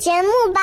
节目吧。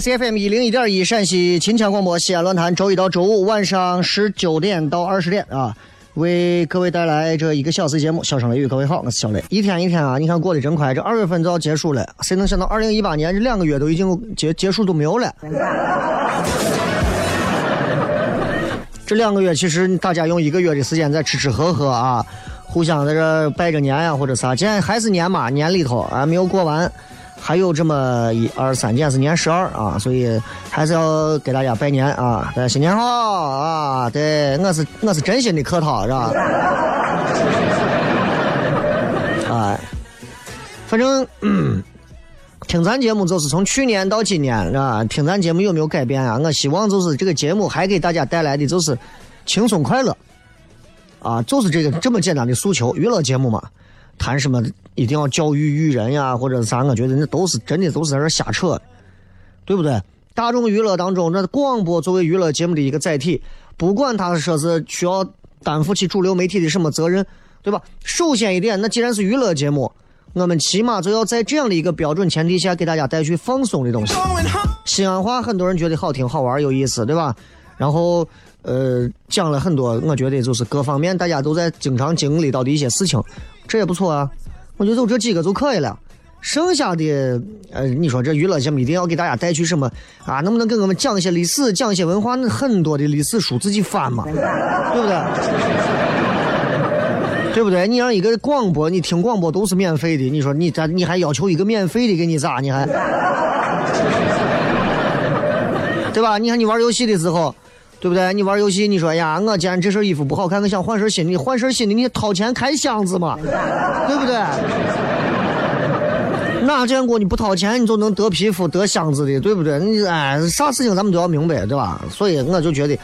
C F M 一零一点一陕西秦腔广播西安论坛，周一到周五晚上十九点到二十点啊，为各位带来这一个小时节目。小声雷雨，各位好，我是小雷。一天一天啊，你看过得真快，这二月份就要结束了，谁能想到二零一八年这两个月都已经结结束都没有了？这两个月其实大家用一个月的时间在吃吃喝喝啊，互相在这拜个年呀或者啥，今天还是年嘛，年里头啊没有过完。还有这么一二三件是年十二啊，所以还是要给大家拜年啊！大家，新年好啊！对，我是我是真心的客套，是吧？哎，反正听咱节目就是从去年到今年，是吧？听咱节目有没有改变啊？我希望就是这个节目还给大家带来的就是轻松快乐啊，就是这个这么简单的诉求，娱乐节目嘛。谈什么一定要教育育人呀，或者是啥？我觉得那都是真的，都是在这瞎扯，对不对？大众娱乐当中，那广播作为娱乐节目的一个载体，不管他说是需要担负起主流媒体的什么责任，对吧？首先一点，那既然是娱乐节目，我们起码就要在这样的一个标准前提下，给大家带去放松的东西。西安话很多人觉得好听、好玩、有意思，对吧？然后呃，讲了很多，我觉得就是各方面大家都在经常经历到的一些事情。这也不错啊，我觉得就这几个就可以了。剩下的，呃，你说这娱乐节目一定要给大家带去什么啊？能不能给我们讲一些历史，讲一些文化？那很多的历史书自己翻嘛，对不对？对不对？你让一个广播，你听广播都是免费的，你说你咋你还要求一个免费的给你咋？你还，对吧？你看你玩游戏的时候。对不对？你玩游戏，你说呀，我今天这身衣服不好看，我想换身新的。换身新的，你掏钱开箱子嘛，对不对？哪见过你不掏钱你就能得皮肤得箱子的，对不对？你哎，啥事情咱们都要明白，对吧？所以我就觉得，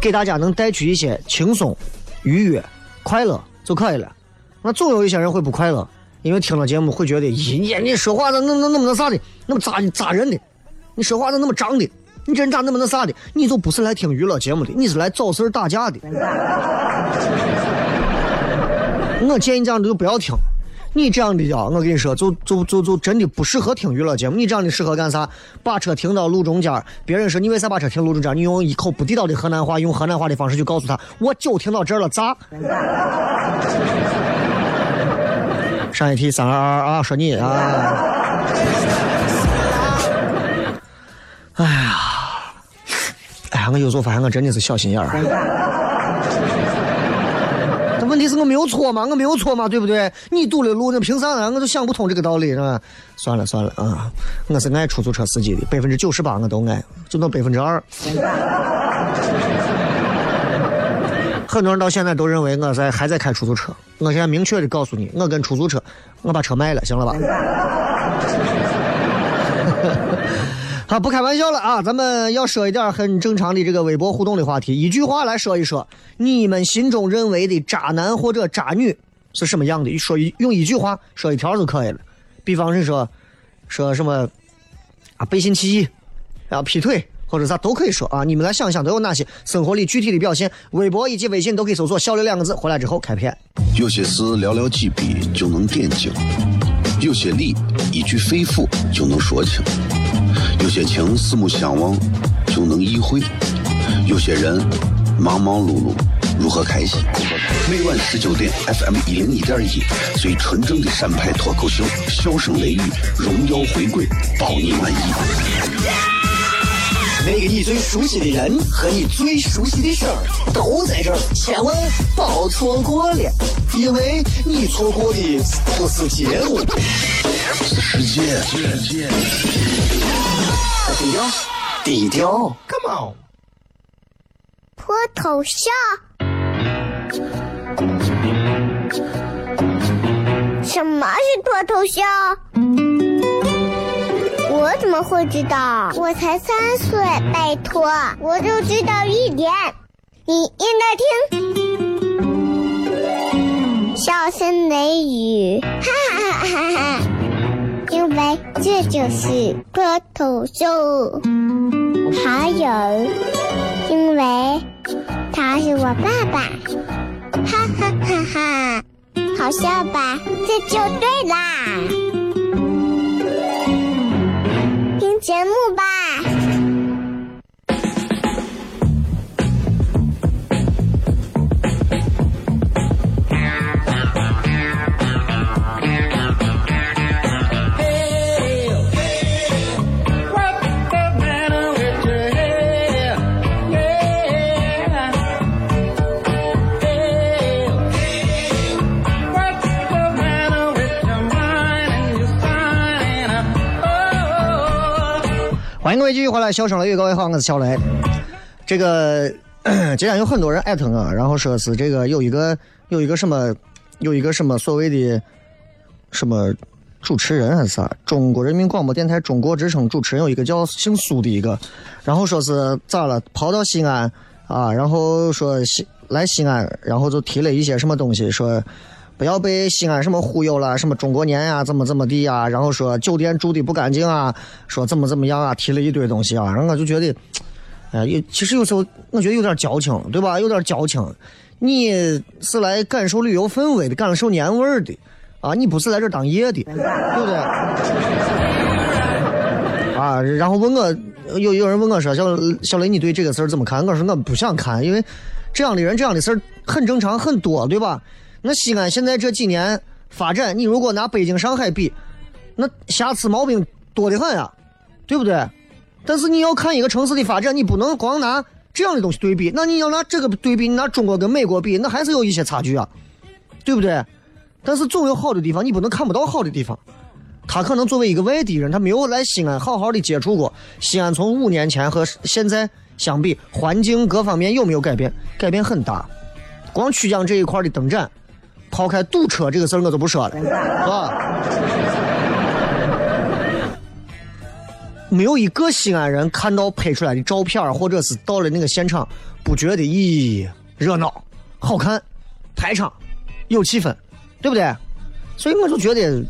给大家能带去一些轻松、愉悦、快乐就可以了。那总有一些人会不快乐，因为听了节目会觉得，咦，你你说话咋那那那么那啥的，那么扎扎人的，你说话咋那么脏的？你这人咋那么那啥的？你就不是来听娱乐节目的，你是来找事打架的。我建议这样的就不要听。你这样的呀，我跟你说，就就就就真的不适合听娱乐节目。你这样的适合干啥？把车停到路中间，别人说你为啥把车停路中间？你用一口不地道的河南话，用河南话的方式去告诉他，我就停到这儿了，咋？上一题三二二啊，说你啊。哎呀。我有时候发现我真的是小心眼儿。这问题是我没有错嘛，我没有错嘛，对不对？你堵了路，那凭啥呢？我就想不通这个道理，是吧？算了算了啊，我是爱出租车司机的，百分之九十八我都爱，就那百分之二。很多人到现在都认为我在还在开出租车，我现在明确的告诉你，我跟出租车，我把车卖了，行了吧？好，不开玩笑了啊！咱们要说一点很正常的这个微博互动的话题，一句话来说一说，你们心中认为的渣男或者渣女是什么样的？说一用一句话说一条就可以了。比方是说，说什么啊背信弃义，然后劈腿。或者啥都可以说啊！你们来想想都有哪些生活里具体的表现？微博以及微信都可以搜索“小刘”两个字，回来之后开片。有些事寥寥几笔就能点睛，有些理一句肺腑就能说清，有些情四目相望就能意会，有些人忙忙碌碌如何开心？每晚十九点，FM 一零一点一，最纯正的陕派脱口秀，笑声雷雨，荣耀回归，保你满意。那个你最熟悉的人和你最熟悉的事儿都在这儿，千万别错过了，因为你错过的不是节目，是世界。低调，低调，Come on。脱头像？什么是脱头像？我怎么会知道？我才三岁，拜托，我就知道一点。你应该听，笑声雷雨，哈哈哈哈哈！因为这就是脱头秀。还有，因为他是我爸爸，哈哈哈哈！好笑吧？这就对啦。迎各位继续回来，笑声雷雨，各位好，我是小雷。这个 今天有很多人艾特我，然后说是这个有一个有一个什么有一个什么所谓的什么主持人还是啥？中国人民广播电台中国之声主持人有一个叫姓苏的一个，然后说是咋了？跑到西安啊，然后说西来西安，然后就提了一些什么东西，说。不要被西安什么忽悠了，什么中国年呀，怎么怎么地呀？然后说酒店住的不干净啊，说怎么怎么样啊，提了一堆东西啊，然后我就觉得，哎，有其实有时候我觉得有点矫情，对吧？有点矫情。你是来感受旅游氛围的，感受年味儿的啊，你不是来这当爷的，对不对？啊，然后问我，有有人问我说，小小雷，你对这个事儿怎么看？我说我不想看，因为这样的人，这样的事儿很正常，很多，对吧？那西安现在这几年发展，你如果拿北京、上海比，那瑕疵毛病多得很啊，对不对？但是你要看一个城市的发展，你不能光拿这样的东西对比。那你要拿这个对比，你拿中国跟美国比，那还是有一些差距啊，对不对？但是总有好的地方，你不能看不到好的地方。他可能作为一个外地人，他没有来西安好好的接触过西安。从五年前和现在相比，环境各方面有没有改变？改变很大。光曲江这一块的灯展。抛开堵车这个事儿，我就不说了，是吧？没有一个西安人看到拍出来的照片，或者是到了那个现场，不觉得咦热闹、好看、排场有气氛，对不对？所以我就觉得，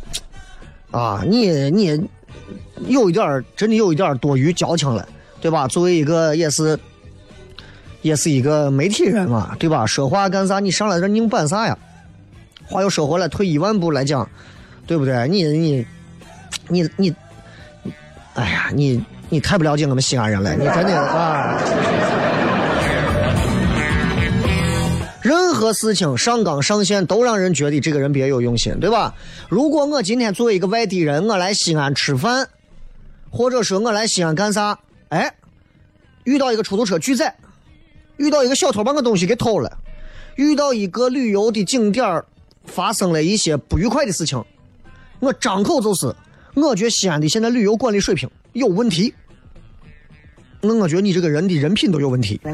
啊，你你有一点真的有一点多余矫情了，对吧？作为一个也是也是一个媒体人嘛，对吧？说话干啥？你上来这拧板啥呀？话又说回来，退一万步来讲，对不对？你你你你，哎呀，你你太不了解我们西安人了，你真的啊！任何事情上纲上线都让人觉得这个人别有用心，对吧？如果我今天作为一个外地人，我来西安吃饭，或者说我来西安干啥？哎，遇到一个出租车拒载，遇到一个小偷把我东西给偷了。遇到一个旅游的景点儿发生了一些不愉快的事情，我张口就是，我觉得西安的现在旅游管理水平有问题。那我觉得你这个人的人品都有问题。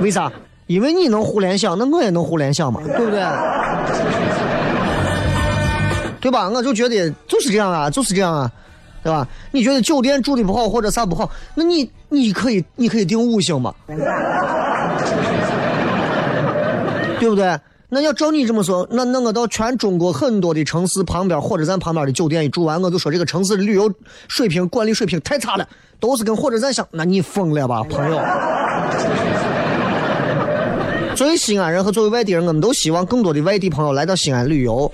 为啥？因为你能互联想，那我也能互联想嘛，对不对？对吧？我就觉得就是这样啊，就是这样啊，对吧？你觉得酒店住的不好或者啥不好，那你你可以你可以订五星嘛，对不对？那要照你这么说，那那我到全中国很多的城市旁边火车站旁边的酒店一住完，我就说这个城市的旅游水平、管理水平太差了，都是跟火车站相。那你疯了吧，朋友？作为西安人和作为外地人，我们都希望更多的外地朋友来到西安旅游，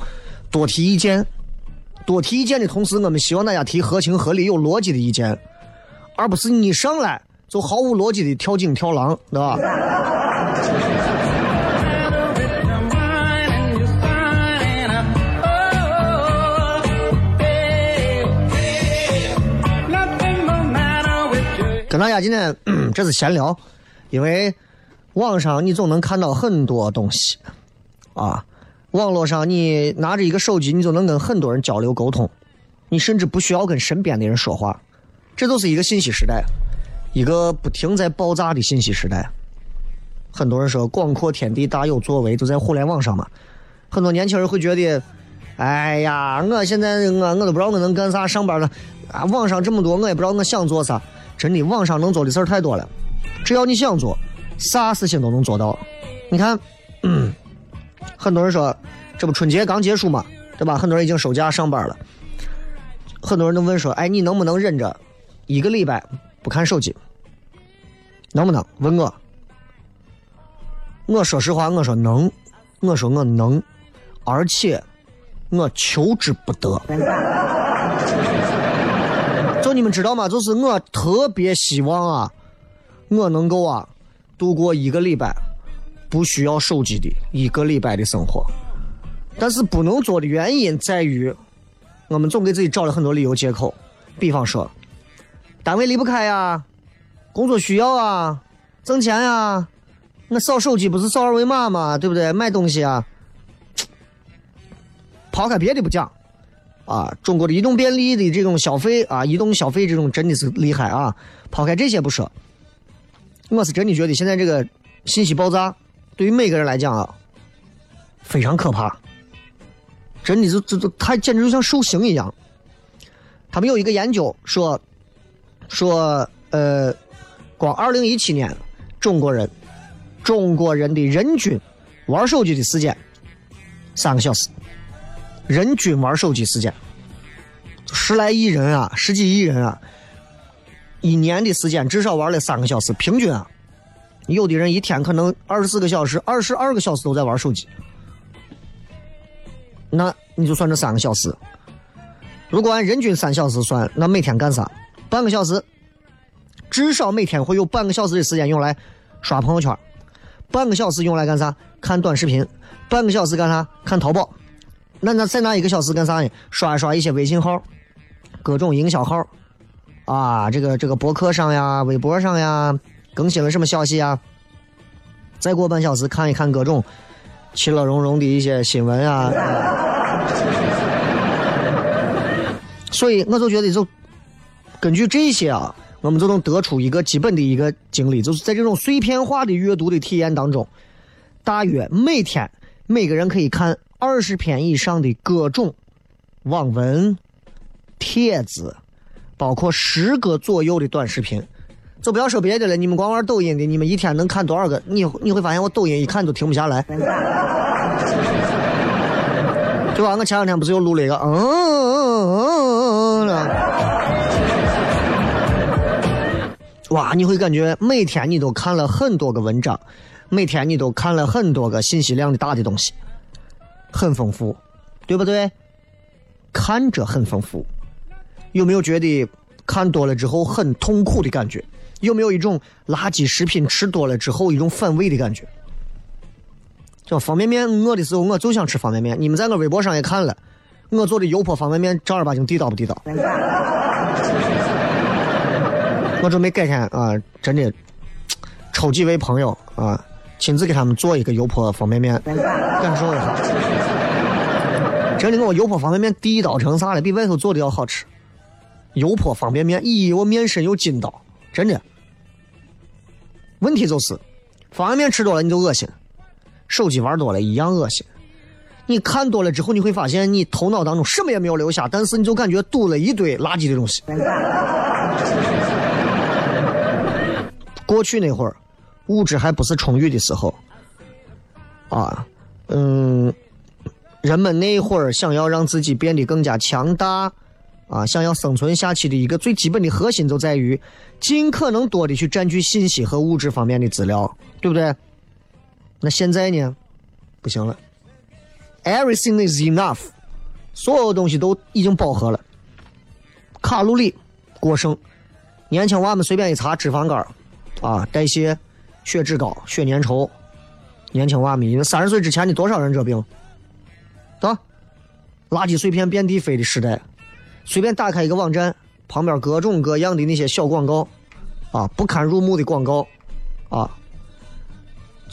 多提意见。多提意见的同时，我们希望大家提合情合理、有逻辑的意见，而不是你上来就毫无逻辑的跳井跳狼，对吧？跟大家今天 这是闲聊，因为网上你总能看到很多东西啊。网络上你拿着一个手机，你就能跟很多人交流沟通，你甚至不需要跟身边的人说话。这都是一个信息时代，一个不停在爆炸的信息时代。很多人说广阔天地大有作为，就在互联网上嘛。很多年轻人会觉得，哎呀，我现在我我都不知道我能干啥，上班了啊，网上这么多，我也不知道我想做啥。真的，网上能做的事儿太多了，只要你想做，啥事情都能做到。你看，嗯，很多人说，这不春节刚结束嘛，对吧？很多人已经收假上班了，很多人都问说，哎，你能不能忍着一个礼拜不看手机？能不能？问我，我说实话，我说能，我说我能，而且我求之不得。你们知道吗？就是我特别希望啊，我能够啊度过一个礼拜不需要手机的一个礼拜的生活。但是不能做的原因在于，我们总给自己找了很多理由借口，比方说单位离不开呀，工作需要啊，挣钱呀，那扫手机不是扫二维码吗？对不对？买东西啊，抛开别的不讲。啊，中国的移动便利的这种消费啊，移动消费这种真的是厉害啊！抛开这些不说，我是真的觉得现在这个信息爆炸对于每个人来讲啊，非常可怕。真的就就就，他简直就像受刑一样。他们有一个研究说，说呃，光二零一七年，中国人中国人的人均玩手机的时间三个小时。人均玩手机时间，十来亿人啊，十几亿人啊，一年的时间至少玩了三个小时，平均啊，有的人一天可能二十四个小时、二十二个小时都在玩手机。那你就算这三个小时，如果按人均三小时算，那每天干啥？半个小时，至少每天会有半个小时的时间用来刷朋友圈，半个小时用来干啥？看短视频，半个小时干啥？看淘宝。那那再拿一个小时干啥呢？刷一刷一些微信号，各种营销号，啊，这个这个博客上呀、微博上呀，更新了什么消息啊？再过半小时看一看各种其乐融融的一些新闻啊。所以我就觉得，就根据这些啊，我们就能得出一个基本的一个经历，就是在这种碎片化的阅读的体验当中，大约每天每个人可以看。二十篇以上的各种网文、帖子，包括十个左右的短视频，就不要说别的了。你们光玩抖音的，你们一天能看多少个？你你会发现，我抖音一看都停不下来，对吧？我前两天不是又录了一个，嗯嗯嗯嗯嗯，哇！你会感觉每天你都看了很多个文章，每天你都看了很多个信息量的大的东西。很丰富，对不对？看着很丰富，有没有觉得看多了之后很痛苦的感觉？有没有一种垃圾食品吃多了之后一种反胃的感觉？叫方便面饿的时候我就想吃方便面。你们在我微博上也看了，我做的油泼方便面正儿八经地道不地道？我准备改天啊，真的抽几位朋友啊，亲自给他们做一个油泼方便面，感受一下。真的，我油泼方便面地道成啥了？比外头做的要好吃。油泼方便面，咦，我面身有筋道，真的。问题就是，方便面吃多了你就恶心，手机玩多了一样恶心。你看多了之后，你会发现你头脑当中什么也没有留下，但是你就感觉堵了一堆垃圾的东西。过去那会儿，物质还不是充裕的时候，啊，嗯，人们那会儿想要让自己变得更加强大，啊，想要生存下去的一个最基本的核心就在于尽可能多的去占据信息和物质方面的资料，对不对？那现在呢，不行了。Everything is enough，所有东西都已经饱和了，卡路里过剩，年轻娃们随便一查脂肪肝啊，代谢、血脂高、血粘稠，年轻娃们，三十岁之前的多少人这病？对垃圾碎片遍地飞的时代，随便打开一个网站，旁边各种各样的那些小广告，啊，不堪入目的广告，啊，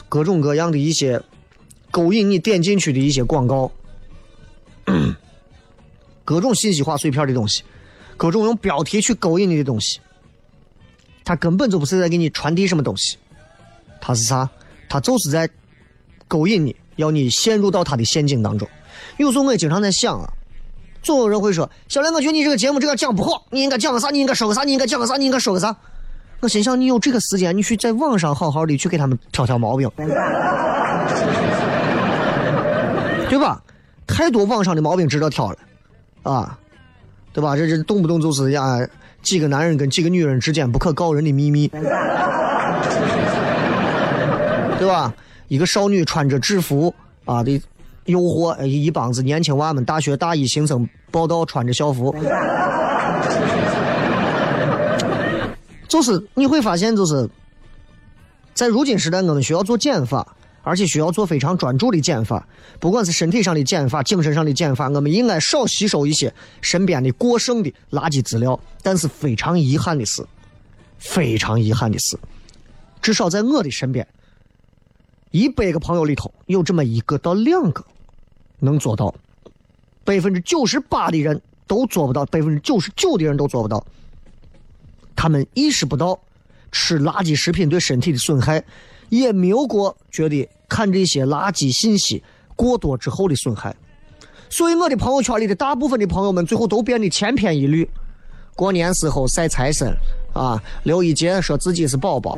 各种各样的一些。勾引你点进去的一些广告，各种信息化碎片的东西，各种用标题去勾引你的东西，它根本就不是在给你传递什么东西，他是啥？他就是在勾引你，要你陷入到他的陷阱当中。有时候我也经常在想啊，总有人会说：“小梁，我觉得你这个节目这个讲不好，你应该讲个啥？你应该说个啥？你应该讲个啥？你应该说个啥？”我心想，你有这个时间，你去在网上好好的去给他们挑挑毛病。对吧？太多网上的毛病值得挑了，啊，对吧？这这动不动就是呀，几个男人跟几个女人之间不可告人的秘密，对吧？一个少女穿着制服啊的诱惑一帮子年轻娃们，大学大一新生报道穿着校服，就是你会发现，就是在如今时代，我们需要做减法。而且需要做非常专注的减法，不管是身体上的减法、精神上的减法，我们应该少吸收一些身边的过剩的垃圾资料。但是非常遗憾的是，非常遗憾的是，至少在我的身边，一百个朋友里头有这么一个到两个能做到，百分之九十八的人都做不到，百分之九十九的人都做不到。他们意识不到吃垃圾食品对身体的损害。也没有过觉得看这些垃圾信息过多之后的损害，所以我的朋友圈里的大部分的朋友们最后都变得千篇一律。过年时候晒财神啊，刘一杰说自己是宝宝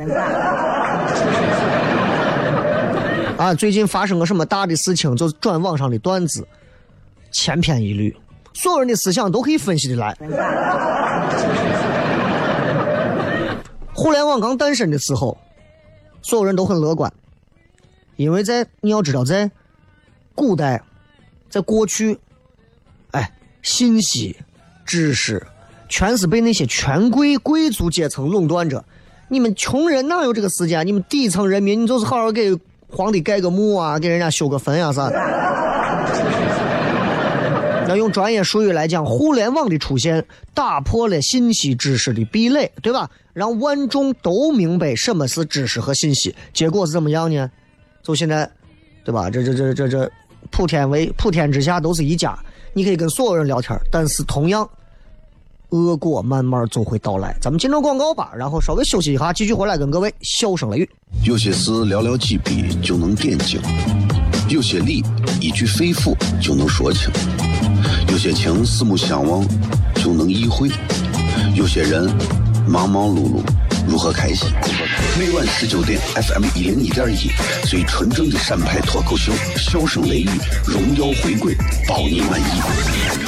啊，最近发生个什么大的事情就转网上的段子，千篇一律，所有人的思想都可以分析的来。互联网刚诞生的时候。所有人都很乐观，因为在你要知道，在古代，在过去，哎，信息、知识全是被那些权贵、贵族阶层垄断着。你们穷人哪有这个时间？你们底层人民，你就是好好给皇帝盖个墓啊，给人家修个坟啊啥。那 用专业术语来讲，互联网的出现打破了信息知识的壁垒，对吧？让万众都明白什么是知识和信息。结果是怎么样呢？就现在，对吧？这这这这这，普天为普天之下都是一家，你可以跟所有人聊天，但是同样，恶果慢慢就会到来。咱们进入广告吧，然后稍微休息一下，继续回来跟各位笑声雷雨。有些事寥寥几笔就能点睛，有些理一句肺腑就能说清。有些情四目相望就能意会，有些人忙忙碌碌如何开心？每晚十九点，FM 一零一点一，最纯正的陕派脱口秀，笑声雷雨，荣耀回归，保你满意。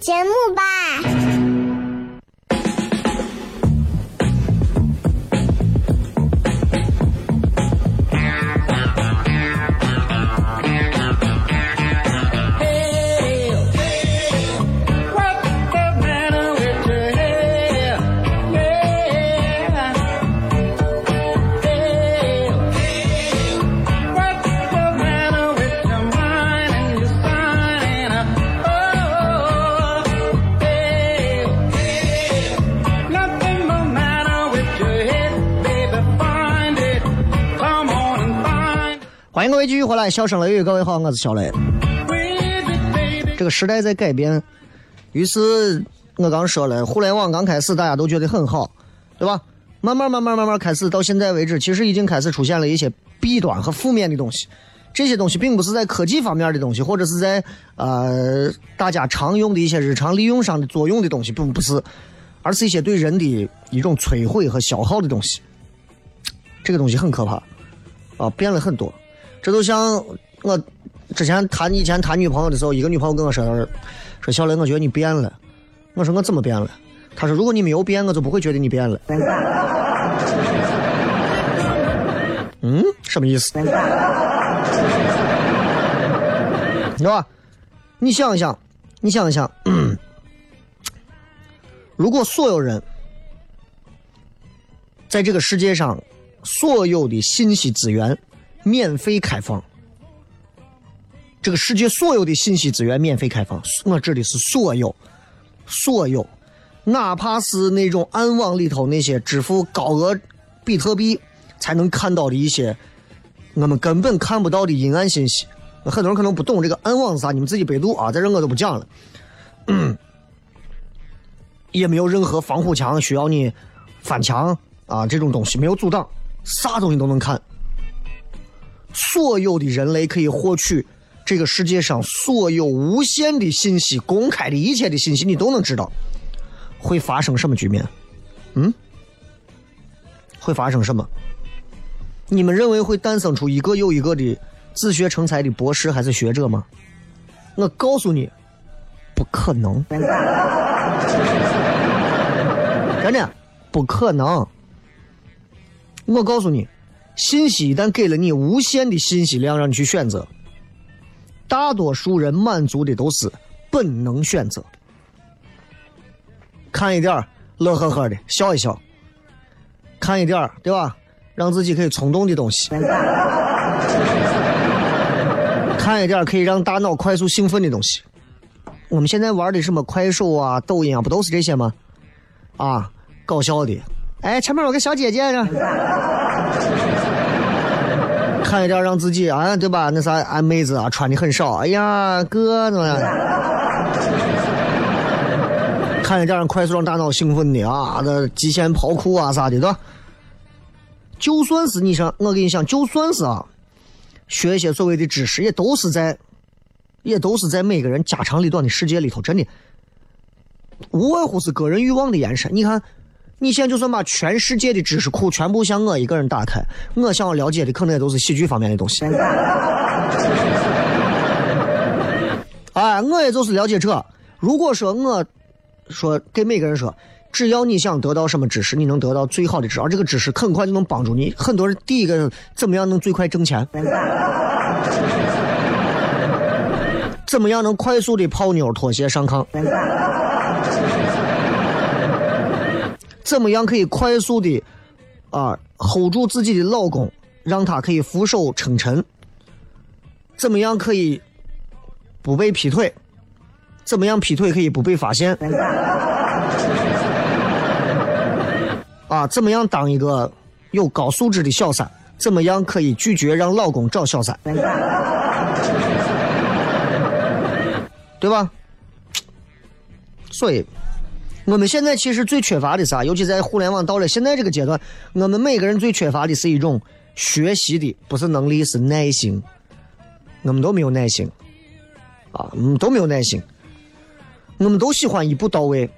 节目吧。欢迎各位继续回来，笑声雷雨，各位好，我是小雷。这个时代在改变，于是我刚说了，互联网刚开始大家都觉得很好，对吧？慢慢慢慢慢慢开始到现在为止，其实已经开始出现了一些弊端和负面的东西。这些东西并不是在科技方面的东西，或者是在呃大家常用的一些日常利用上的作用的东西，并不是，而是一些对人的一种摧毁和消耗的东西。这个东西很可怕啊，变了很多。这就像我之前谈以前谈女朋友的时候，一个女朋友跟我说：“说小雷，我觉得你变了。”我说：“我怎么变了？”她说：“如果你没有变，我就不会觉得你变了。”嗯，什么意思？对吧？你想一想，你想一想，如果所有人在这个世界上所有的信息资源免费开放，这个世界所有的信息资源免费开放，我指的是所有，所有，哪怕是那种暗网里头那些支付高额比特币才能看到的一些我们根本看不到的阴暗信息。很多人可能不懂这个暗网是啥，你们自己百度啊，在这我就不讲了。嗯，也没有任何防护墙需要你翻墙啊，这种东西没有阻挡，啥东西都能看。所有的人类可以获取这个世界上所有无限的信息，公开的一切的信息，你都能知道。会发生什么局面？嗯？会发生什么？你们认为会诞生出一个又一个的自学成才的博士还是学者吗？我告诉你，不可能，真的不可能。我告诉你，信息一旦给了你无限的信息量，让你去选择，大多数人满足的都是本能选择。看一点儿乐呵呵的，笑一笑；看一点儿，对吧？让自己可以冲动的东西。看一点可以让大脑快速兴奋的东西。我们现在玩的什么快手啊、抖音啊，不都是这些吗？啊，搞笑的。哎，前面有个小姐姐呢。看一点让自己啊，对吧？那啥，俺妹子啊，穿的很少。哎呀，哥怎么样？看一点快速让大脑兴奋的啊，那极限跑酷啊啥的，对吧？就算是你想，我跟你讲，就算是啊。学一些所谓的知识，也都是在，也都是在每个人家长里短的世界里头，真的无外乎是个人欲望的延伸。你看，你现在就算把全世界的知识库全部向我一个人打开，我想要了解的可能也都是喜剧方面的东西。哎，我也就是了解这。如果说我说给每个人说。只要你想得到什么知识，你能得到最好的知识，而这个知识很快就能帮助你。很多人第一个怎么样能最快挣钱？怎么样能快速的泡妞、脱鞋、上炕？怎么样可以快速的啊 hold 住自己的老公，让他可以俯首称臣？怎么样可以不被劈腿？怎么样劈腿可以不被发现？啊，怎么样当一个有高素质的小三？怎么样可以拒绝让老公找小三？对吧？所以，我们现在其实最缺乏的啥？尤其在互联网到了现在这个阶段，我们每个人最缺乏的是一种学习的不是能力，是耐心。我们都没有耐心，啊，我们都没有耐心。我们都喜欢一步到位。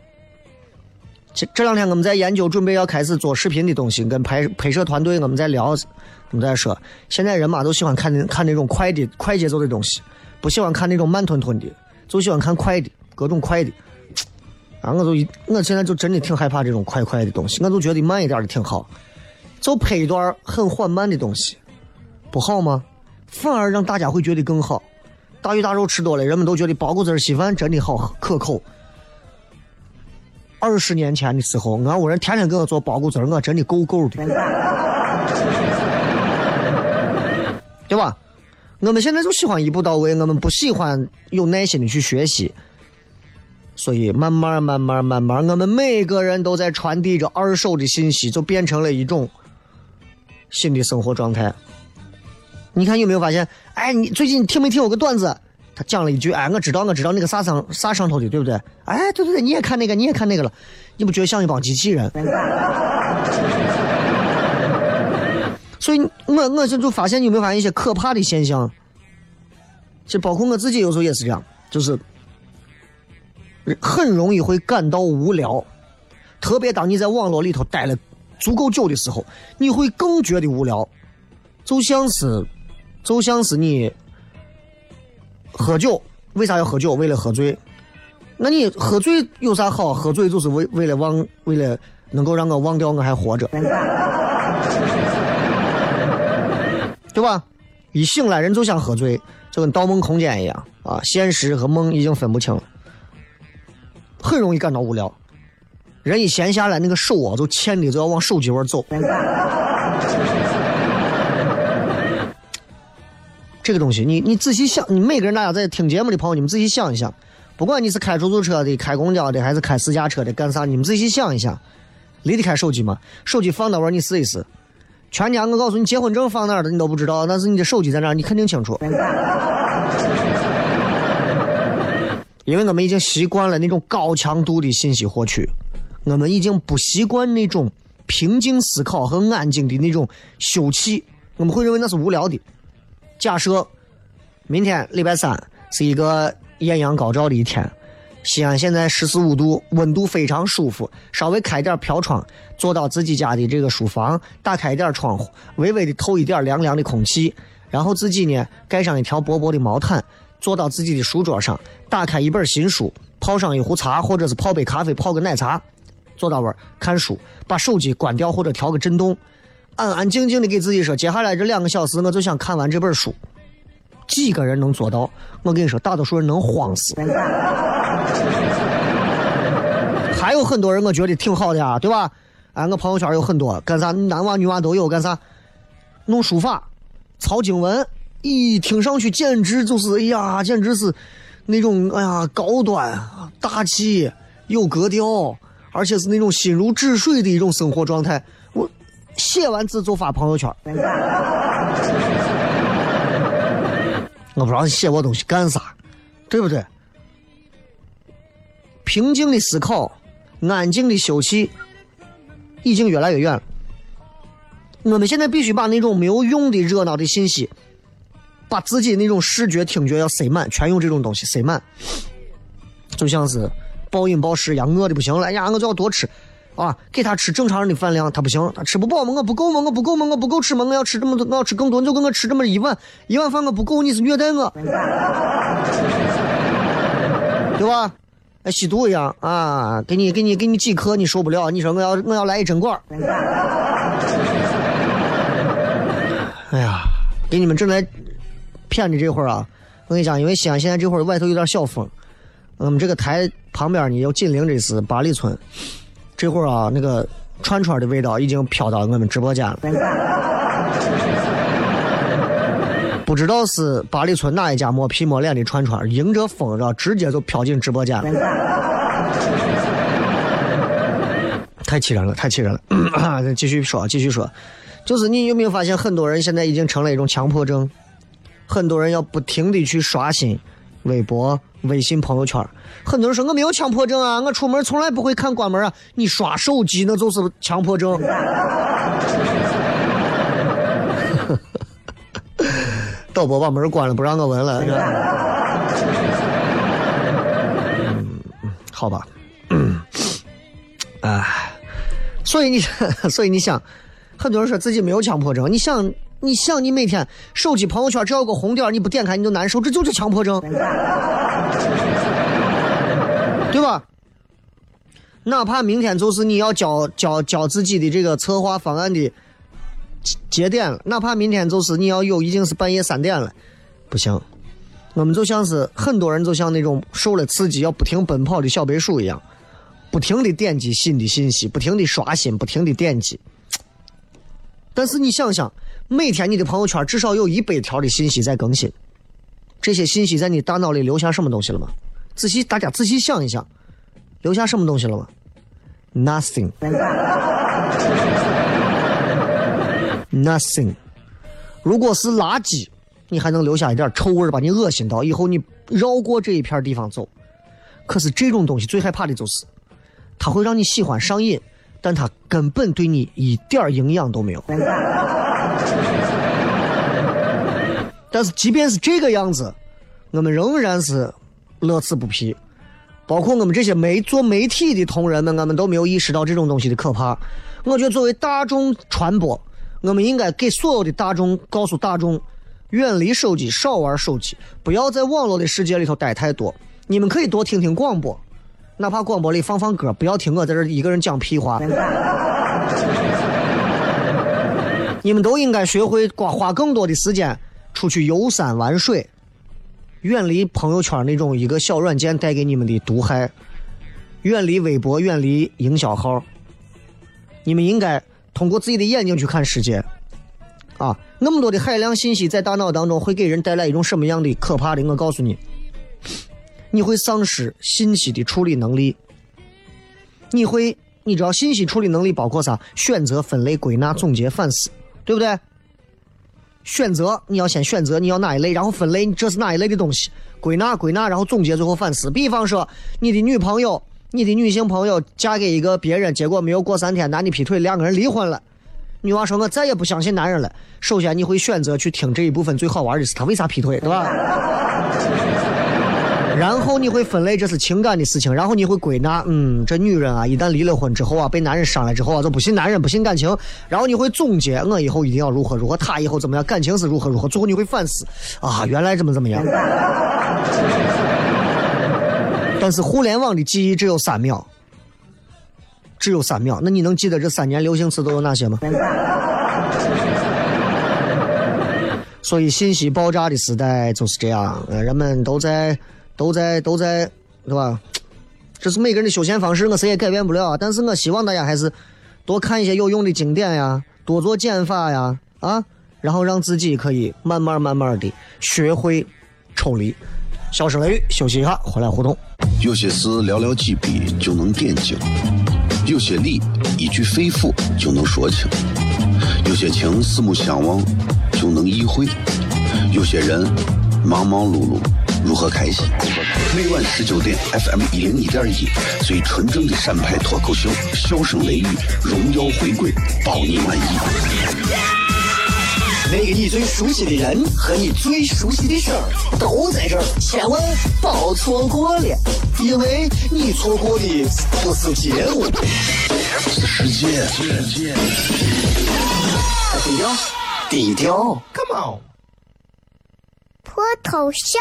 这这两天我们在研究，准备要开始做视频的东西，跟拍拍摄团队我们在聊，我们在说，现在人嘛都喜欢看看那种快的快节奏的东西，不喜欢看那种慢吞吞的，就喜欢看快的，各种快的。啊，我就我现在就真的挺害怕这种快快的东西，我就觉得慢一点的挺好，就拍一段很缓慢的东西，不好吗？反而让大家会觉得更好。大鱼大肉吃多了，人们都觉得包谷子稀饭真的好可口。二十年前的时候，俺屋人天天给我做包谷子我真的够够的，对吧？我们现在就喜欢一步到位，我们不喜欢有耐心的去学习。所以慢慢慢慢慢慢，我们每个人都在传递着二手的信息，就变成了一种新的生活状态。你看有没有发现？哎，你最近听没听我个段子？他讲了一句：“哎，我知道，我知道那个啥上啥上头的，对不对？”哎，对对对，你也看那个，你也看那个了，你不觉得像一帮机器人？所以，我我这就发现，有没有发现一些可怕的现象？就包括我自己有时候也是这样，就是。很容易会感到无聊，特别当你在网络里头待了足够久的时候，你会更觉得无聊。就像是，就像是你喝酒，为啥要喝酒？为了喝醉。那你喝醉有啥好？喝醉就是为为了忘，为了能够让我忘掉我还活着，对吧？一醒来人就想喝醉，就跟《盗梦空间》一样啊，现实和梦已经分不清了。很容易感到无聊，人一闲下来，那个手啊就欠的就要往手机玩走。这个东西，你你仔细想，你每个人大家在听节目的朋友，你们仔细想一想，不管你是开出租车的、开公交的，还是开私家车的，干啥？你们仔细想一想，离得开手机吗？手机放哪玩？你试一试。全家，我告诉你，结婚证放哪儿的你都不知道，但是你的手机在哪儿，你肯定清楚。因为我们已经习惯了那种高强度的信息获取，我们已经不习惯那种平静思考和安静的那种休憩，我们会认为那是无聊的。假设明天礼拜三是一个艳阳高照的一天，西安现在十四五度，温度非常舒服，稍微开点飘窗，坐到自己家的这个书房，打开一点窗户，微微的透一点凉凉的空气，然后自己呢盖上一条薄薄的毛毯。坐到自己的书桌上，打开一本新书，泡上一壶茶，或者是泡杯咖啡，泡个奶茶，坐到位看书，把手机关掉或者调个震动，安安静静的给自己说，接下来这两个小时我就想看完这本书。几个人能做到？我跟你说，大多数人能慌死。还有很多人，我觉得挺好的啊，对吧？哎，我朋友圈有很多，干啥男娃女娃都有，干啥？弄书法，抄经文。咦，听上去简直就是，哎呀，简直是那种，哎呀，高端大气有格调，而且是那种心如止水的一种生活状态。我写完字就发朋友圈。我不知道你写我东西干啥，对不对？平静的思考，安静的休息，已经越来越远了。我们现在必须把那种没有用的热闹的信息。把自己那种视觉、听觉要塞满，全用这种东西塞满，就像是暴饮暴食一样，饿的不行了，哎呀，我就要多吃，啊，给他吃正常人的饭量，他不行，他吃不饱吗？我不够吗？我不够吗？我不够吃吗？我要吃这么多，我要吃更多，你就给我吃这么一碗，一碗饭我不够，你是虐待我，对吧？哎，吸毒一样啊，给你给你给你几颗，你受不了，你说我要我要来一针管，哎呀，给你们正在。骗的这会儿啊，我跟你讲，因为西安现在这会儿外头有点小风，我们这个台旁边呢有紧邻着是八里村，这会儿啊那个串串的味道已经飘到我们直播间了，不知道是八里村哪一家摸皮摸脸的串串，迎着风然后直接就飘进直播间了，太气人了，太气人了！继续说，继续说，就是你有没有发现，很多人现在已经成了一种强迫症？很多人要不停的去刷新微博、微信朋友圈。很多人说我没有强迫症啊，我出门从来不会看关门啊。你刷手机那就是强迫症。导播把门关了，不让我闻了。嗯，好吧。嗯，哎，所以你，所以你想，很多人说自己没有强迫症，你想，你想，你每天手机朋友圈只要有个红点你不点开你就难受，这就是强迫症，对吧？哪怕明天就是你要交交交自己的这个策划方案的节点了，哪怕明天就是你要有已经是半夜三点了，不行，我们就像是很多人就像那种受了刺激要不停奔跑的小白鼠一样，不停的点击新的信息，不停的刷新，不停的点击。但是你想想，每天你的朋友圈至少有一百条的信息在更新，这些信息在你大脑里留下什么东西了吗？仔细，大家仔细想一想，留下什么东西了吗？Nothing. Nothing. 如果是垃圾，你还能留下一点臭味把你恶心到，以后你绕过这一片地方走。可是这种东西最害怕的就是，它会让你喜欢上瘾，但它根本对你一点营养都没有。但是即便是这个样子，我们仍然是乐此不疲。包括我们这些没做媒体的同仁们，我们都没有意识到这种东西的可怕。我觉得作为大众传播，我们应该给所有的大众告诉大众，远离手机，少玩手机，不要在网络的世界里头待太多。你们可以多听听广播，哪怕广播里放放歌，不要听我在这一个人讲屁话。你们都应该学会花花更多的时间出去游山玩水。远离朋友圈那种一个小软件带给你们的毒害，远离微博，远离营销号。你们应该通过自己的眼睛去看世界。啊，那么多的海量信息在大脑当中会给人带来一种什么样的可怕的？我告诉你，你会丧失信息的处理能力。你会，你知道信息处理能力包括啥？选择、分类、归纳、总结、反思，对不对？选择，你要先选择你要哪一类，然后分类，这是哪一类的东西，归纳归纳，然后总结，最后反思。比方说，你的女朋友，你的女性朋友嫁给一个别人，结果没有过三天，男的劈腿，两个人离婚了。女娃说：“我再也不相信男人了。”首先，你会选择去听这一部分最好玩的是他为啥劈腿，对吧？然后你会分类这是情感的事情，然后你会归纳，嗯，这女人啊，一旦离了婚之后啊，被男人伤了之后啊，就不信男人，不信感情。然后你会总结，我以后一定要如何如何，他以后怎么样，感情是如何如何。最后你会反思，啊，原来怎么怎么样。但是互联网的记忆只有三秒，只有三秒。那你能记得这三年流行词都有哪些吗？所以信息爆炸的时代就是这样，人们都在。都在都在，对吧？这是每个人的休闲方式，我谁也改变不了。但是我希望大家还是多看一些有用的经典呀，多做减法呀，啊，然后让自己可以慢慢慢慢的学会抽离。小声雷雨，休息一下，回来互动。有些事寥寥几笔就能点睛，有些理一句肺腑就能说清，有些情四目相望就能意会，有些人忙忙碌碌。如何开心？每晚十九点，FM 一零一点一，最纯正的陕派脱口秀，笑声雷雨，荣耀回归，包你满意。那个你最熟悉的人和你最熟悉的事儿都在这儿，千万别错过了，因为你错过的不是节目，是世界。低调，低调，Come on，脱头像。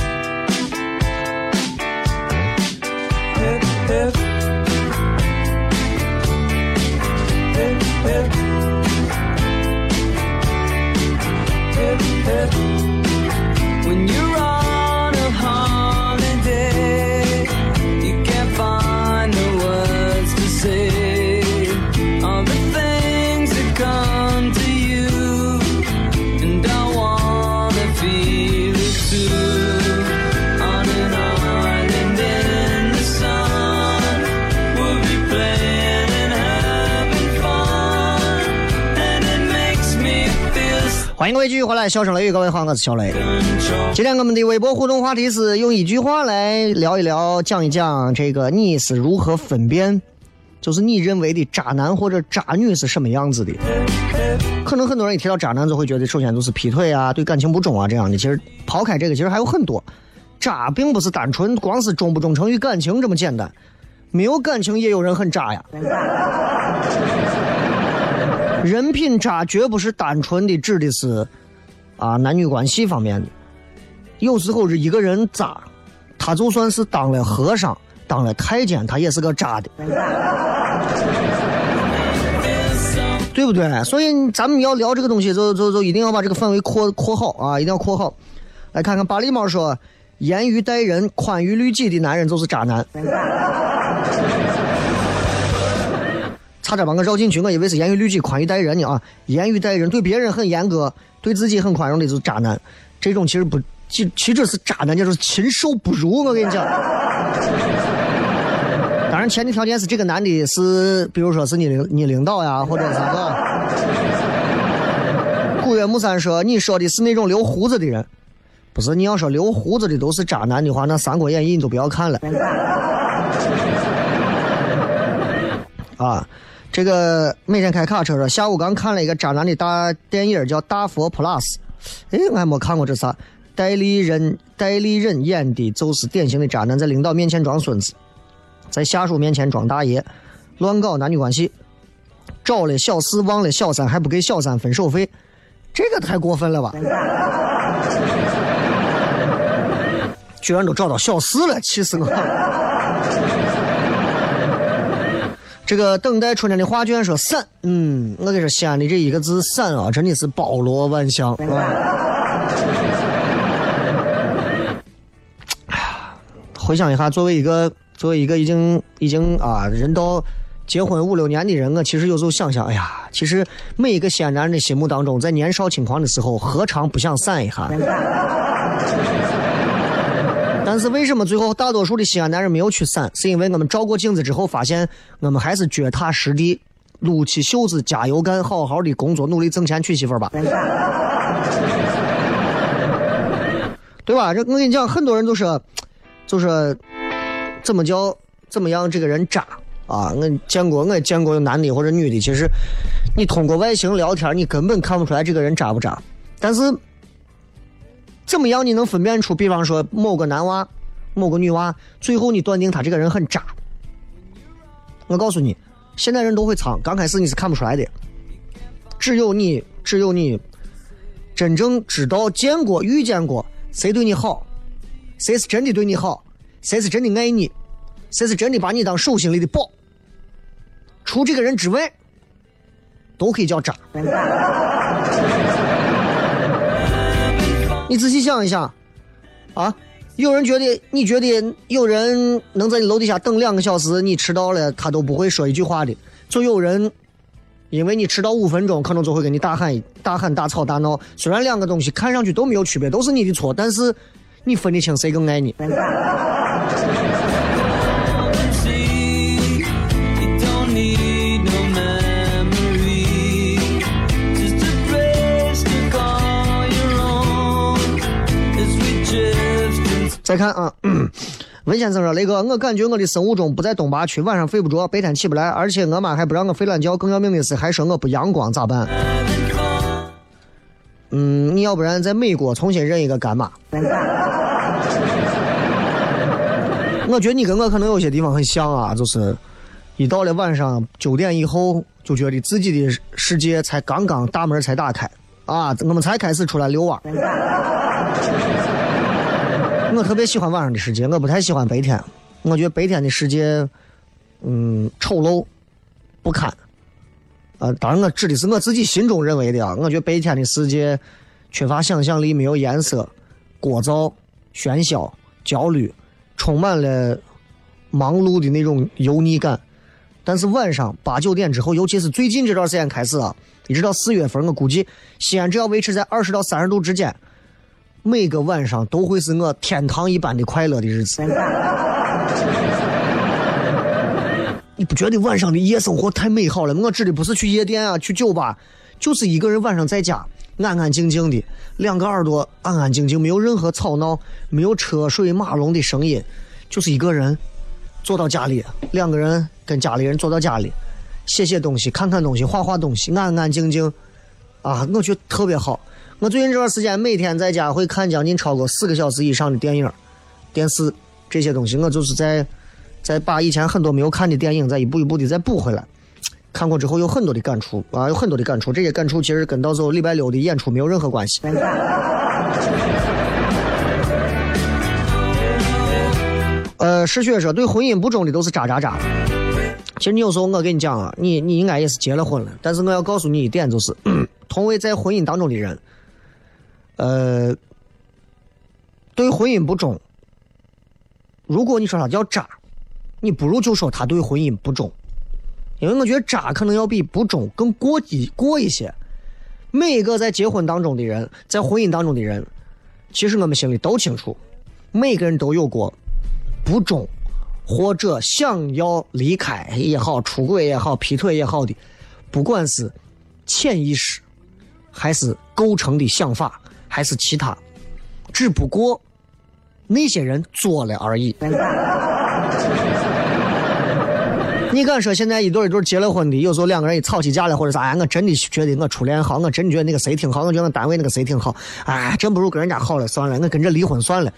欢迎各位继续回来，笑声雷雨，各位好，我是小雷。今天我们的微博互动话题是用一句话来聊一聊，讲一讲这个你是如何分辨，就是你认为的渣男或者渣女是什么样子的。可能很多人一提到渣男，就会觉得首先就是劈腿啊，对感情不忠啊这样的。其实抛开这个，其实还有很多。渣并不是单纯光是忠不忠诚于感情这么简单，没有感情也有人很渣呀。人品渣绝不是单纯的指的是啊男女关系方面的，有时候是一个人渣，他就算是当了和尚、当了太监，他也是个渣的，对不对？所以咱们要聊这个东西，就就就一定要把这个范围扩扩好啊，一定要扩好。来看看巴狸猫说，严于待人、宽于律己的男人就是渣男。差点把我绕进去，我以为是严于律己、宽于待人呢啊！严于待人，对别人很严格，对自己很宽容的就是渣男。这种其实不，其其实是渣男，就是禽兽不如。我跟你讲，当然前提条件是这个男的是，比如说是你领你领导呀，或者是个。古月木三说：“你说的是那种留胡子的人，不是？你要说留胡子的都是渣男的话，那《三国演义》你都不要看了。”啊，这个每天开卡车说，下午刚看了一个渣男的大电影，叫《大佛 Plus》。哎，我还没看过这啥。戴立忍，戴立忍演的就是典型的渣男，在领导面前装孙子，在下属面前装大爷，乱搞男女关系，找了小四忘了小三，还不给小三分手费，这个太过分了吧！居然都找到小四了，气死我了！这个等待春天的画卷说散，嗯，我跟你说，西安的这一个字散啊，真的是包罗万象。哎呀，回想一下，作为一个作为一个已经已经啊人到结婚五六年的人，我其实有时候想想，哎呀，其实每一个西安男人的心目当中，在年少轻狂的时候，何尝不想散一下？但是为什么最后大多数的西安男人没有去伞？是因为我们照过镜子之后发现，我们还是脚踏实地，撸起袖子加油干，好好的工作，努力挣钱娶媳妇儿吧，对吧？这我跟你讲，很多人都说，就是怎么叫怎么样这个人渣啊？我见过，我见过有男的或者女的，其实你通过外形聊天，你根本看不出来这个人渣不渣，但是。怎么样你能分辨出？比方说某个男娃、某个女娃，最后你断定他这个人很渣。我告诉你，现在人都会藏，刚开始你是看不出来的。只有你，只有你真正知道、见过、遇见过谁对你好，谁是真的对你好，谁是真的爱你，谁是真的把你当手心里的宝。除这个人之外，都可以叫渣。你仔细想一想，啊，有人觉得你觉得有人能在你楼底下等两个小时，你迟到了他都不会说一句话的，就有人因为你迟到五分钟，可能就会跟你大喊大喊大吵大闹。虽然两个东西看上去都没有区别，都是你的错，但是你分得清谁更爱你。再看啊，文先生说：“雷哥，我感觉我的生物钟不在东八区，晚上睡不着，白天起不来，而且我妈还不让我睡懒觉。更要命的是，还说我不阳光，咋办？嗯，你要不然在美国重新认一个干妈。我觉得你跟我可能有些地方很像啊，就是一到了晚上九点以后，就觉得自己的世界才刚刚大门才打开啊，我们才开始出来遛弯。我特别喜欢晚上的世界，我不太喜欢白天。我觉得白天的世界，嗯，丑陋不堪。啊，当然我指的是我自己心中认为的啊。我觉得白天的世界缺乏想象力，没有颜色，聒噪、喧嚣、焦虑，充满了忙碌的那种油腻感。但是晚上八九点之后，尤其是最近这段时间开始啊，一直到四月份，我估计西安只要维持在二十到三十度之间，每个晚上都会是我天堂一般的快乐的日子。你不觉得晚上的夜生活太美好了？我指的不是去夜店啊，去酒吧，就是一个人晚上在家，安安静静的，两个耳朵安安静静，没有任何吵闹，没有车水马龙的声音，就是一个人坐到家里，两个人跟家里人坐到家里，写写东西，看看东西，画画东西，安安静静，啊，我觉得特别好。我最近这段时间每天在家会看将近超过四个小时以上的电影、电视这些东西，我就是在在把以前很多没有看的电影再一步一步的再补回来。看过之后有很多的感触啊，有很多的感触。这些感触其实跟到时候礼拜六的演出没有任何关系。呃，石雪说对婚姻不忠的都是渣渣渣。其实你有时候我跟你讲啊，你你应该也是结了婚了，但是我要告诉你一点，就是 同为在婚姻当中的人，呃，对婚姻不忠。如果你说他叫渣，你不如就说他对婚姻不忠，因为我觉得渣可能要比不忠更过一过一些。每一个在结婚当中的人，在婚姻当中的人，其实我们心里都清楚，每个人都有过不忠或者想要离开也好、出轨也好、劈腿也好的，不管是潜意识，还是构成的想法，还是其他，只不过那些人做了而已。你敢说现在一对一对结了婚的，有时候两个人一吵起架来或者啥，哎，我真的觉得我初恋好，我真的觉得那个谁挺好，我觉得我单位那个谁挺好，哎，真不如跟人家好了，算了，我跟这离婚算了。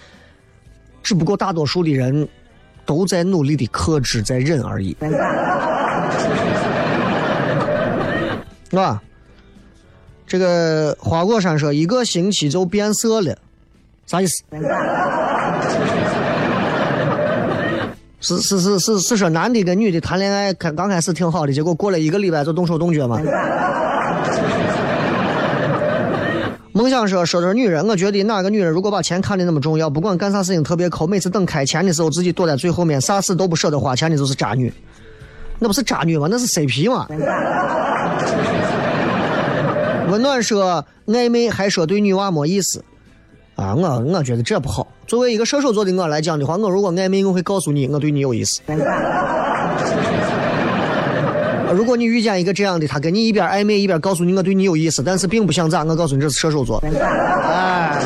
只不过大多数的人都在努力的克制，在忍而已，是吧？这个花果山说一个星期就变色了，啥意思？是是是是是说男的跟女的谈恋爱，开刚开始挺好的，结果过了一个礼拜就动手动脚吗？梦想说说的是女人，我觉得哪个女人如果把钱看得那么重要，不管干啥事情特别抠，每次等开钱的时候自己躲在最后面，啥事都不舍得花钱的，就是渣女。那不是渣女吗？那是 CP 吗？温暖说暧昧还说对女娃没意思啊，我我觉得这不好。作为一个射手座的我来讲的话，我如果暧昧，我会告诉你我对你有意思。如果你遇见一个这样的，他跟你一边暧昧一边告诉你我对你有意思，但是并不想咋，我告诉你这是射手座。哎，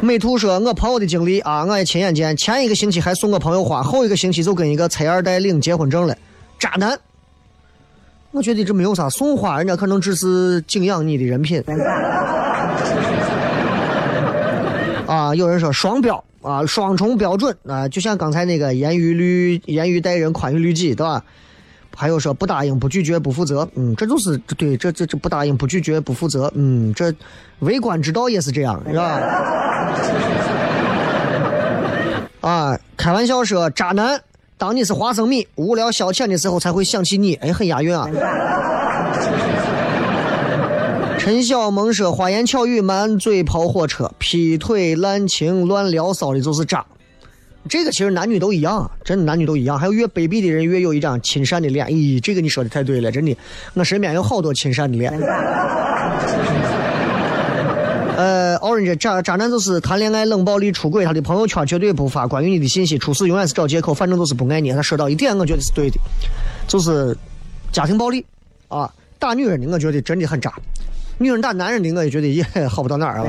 美图说，我朋友的经历啊，我也亲眼见，前一个星期还送我朋友花，后一个星期就跟一个拆二代领结婚证了，渣男。我觉得这没有啥，送花人家可能只是敬仰你的人品。啊，有人说双标啊，双重标准啊，就像刚才那个严于律，严于待人，宽于律己，对吧？还有说不答应、不拒绝、不负责，嗯，这就是对，这这这不答应、不拒绝、不负责，嗯，这为官之道也是这样，是吧？啊，开玩笑说渣男，当你是花生米，无聊消遣的时候才会想起你，哎，很押韵啊。陈小萌说：“花言巧语、满嘴跑火车、劈腿、滥情、乱聊骚的，就是渣。这个其实男女都一样，真的男女都一样。还有越卑鄙的人越有一张亲善的脸。咦，这个你说的太对了，真的，我身边有好多亲善的脸。人家渣渣男就是谈恋爱冷暴力、出轨，他的朋友圈绝对不发关于你的信息，出事永远是找借口，反正都是不爱你。他说到一点，我觉得是对的，就是家庭暴力啊，打女人的，我觉得真的很渣。”女人打男人的，我也觉得也好不到哪儿啊。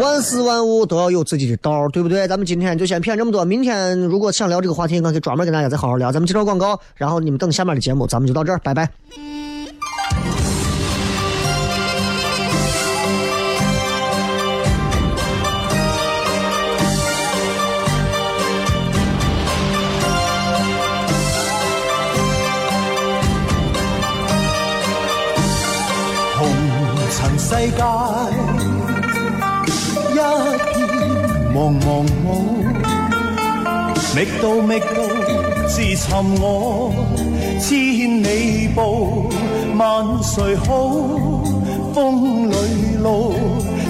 万事万物都要有自己的道，对不对？咱们今天就先骗这么多。明天如果想聊这个话题，我可以专门跟大家再好好聊。咱们接着广告，然后你们等下面的节目，咱们就到这儿，拜拜。世界一片茫茫雾，觅到觅到，自寻我千里步，萬誰好？风里路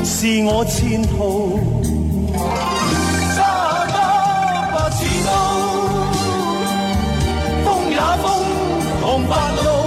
是我前途。揸得不似刀，風也風，同白露。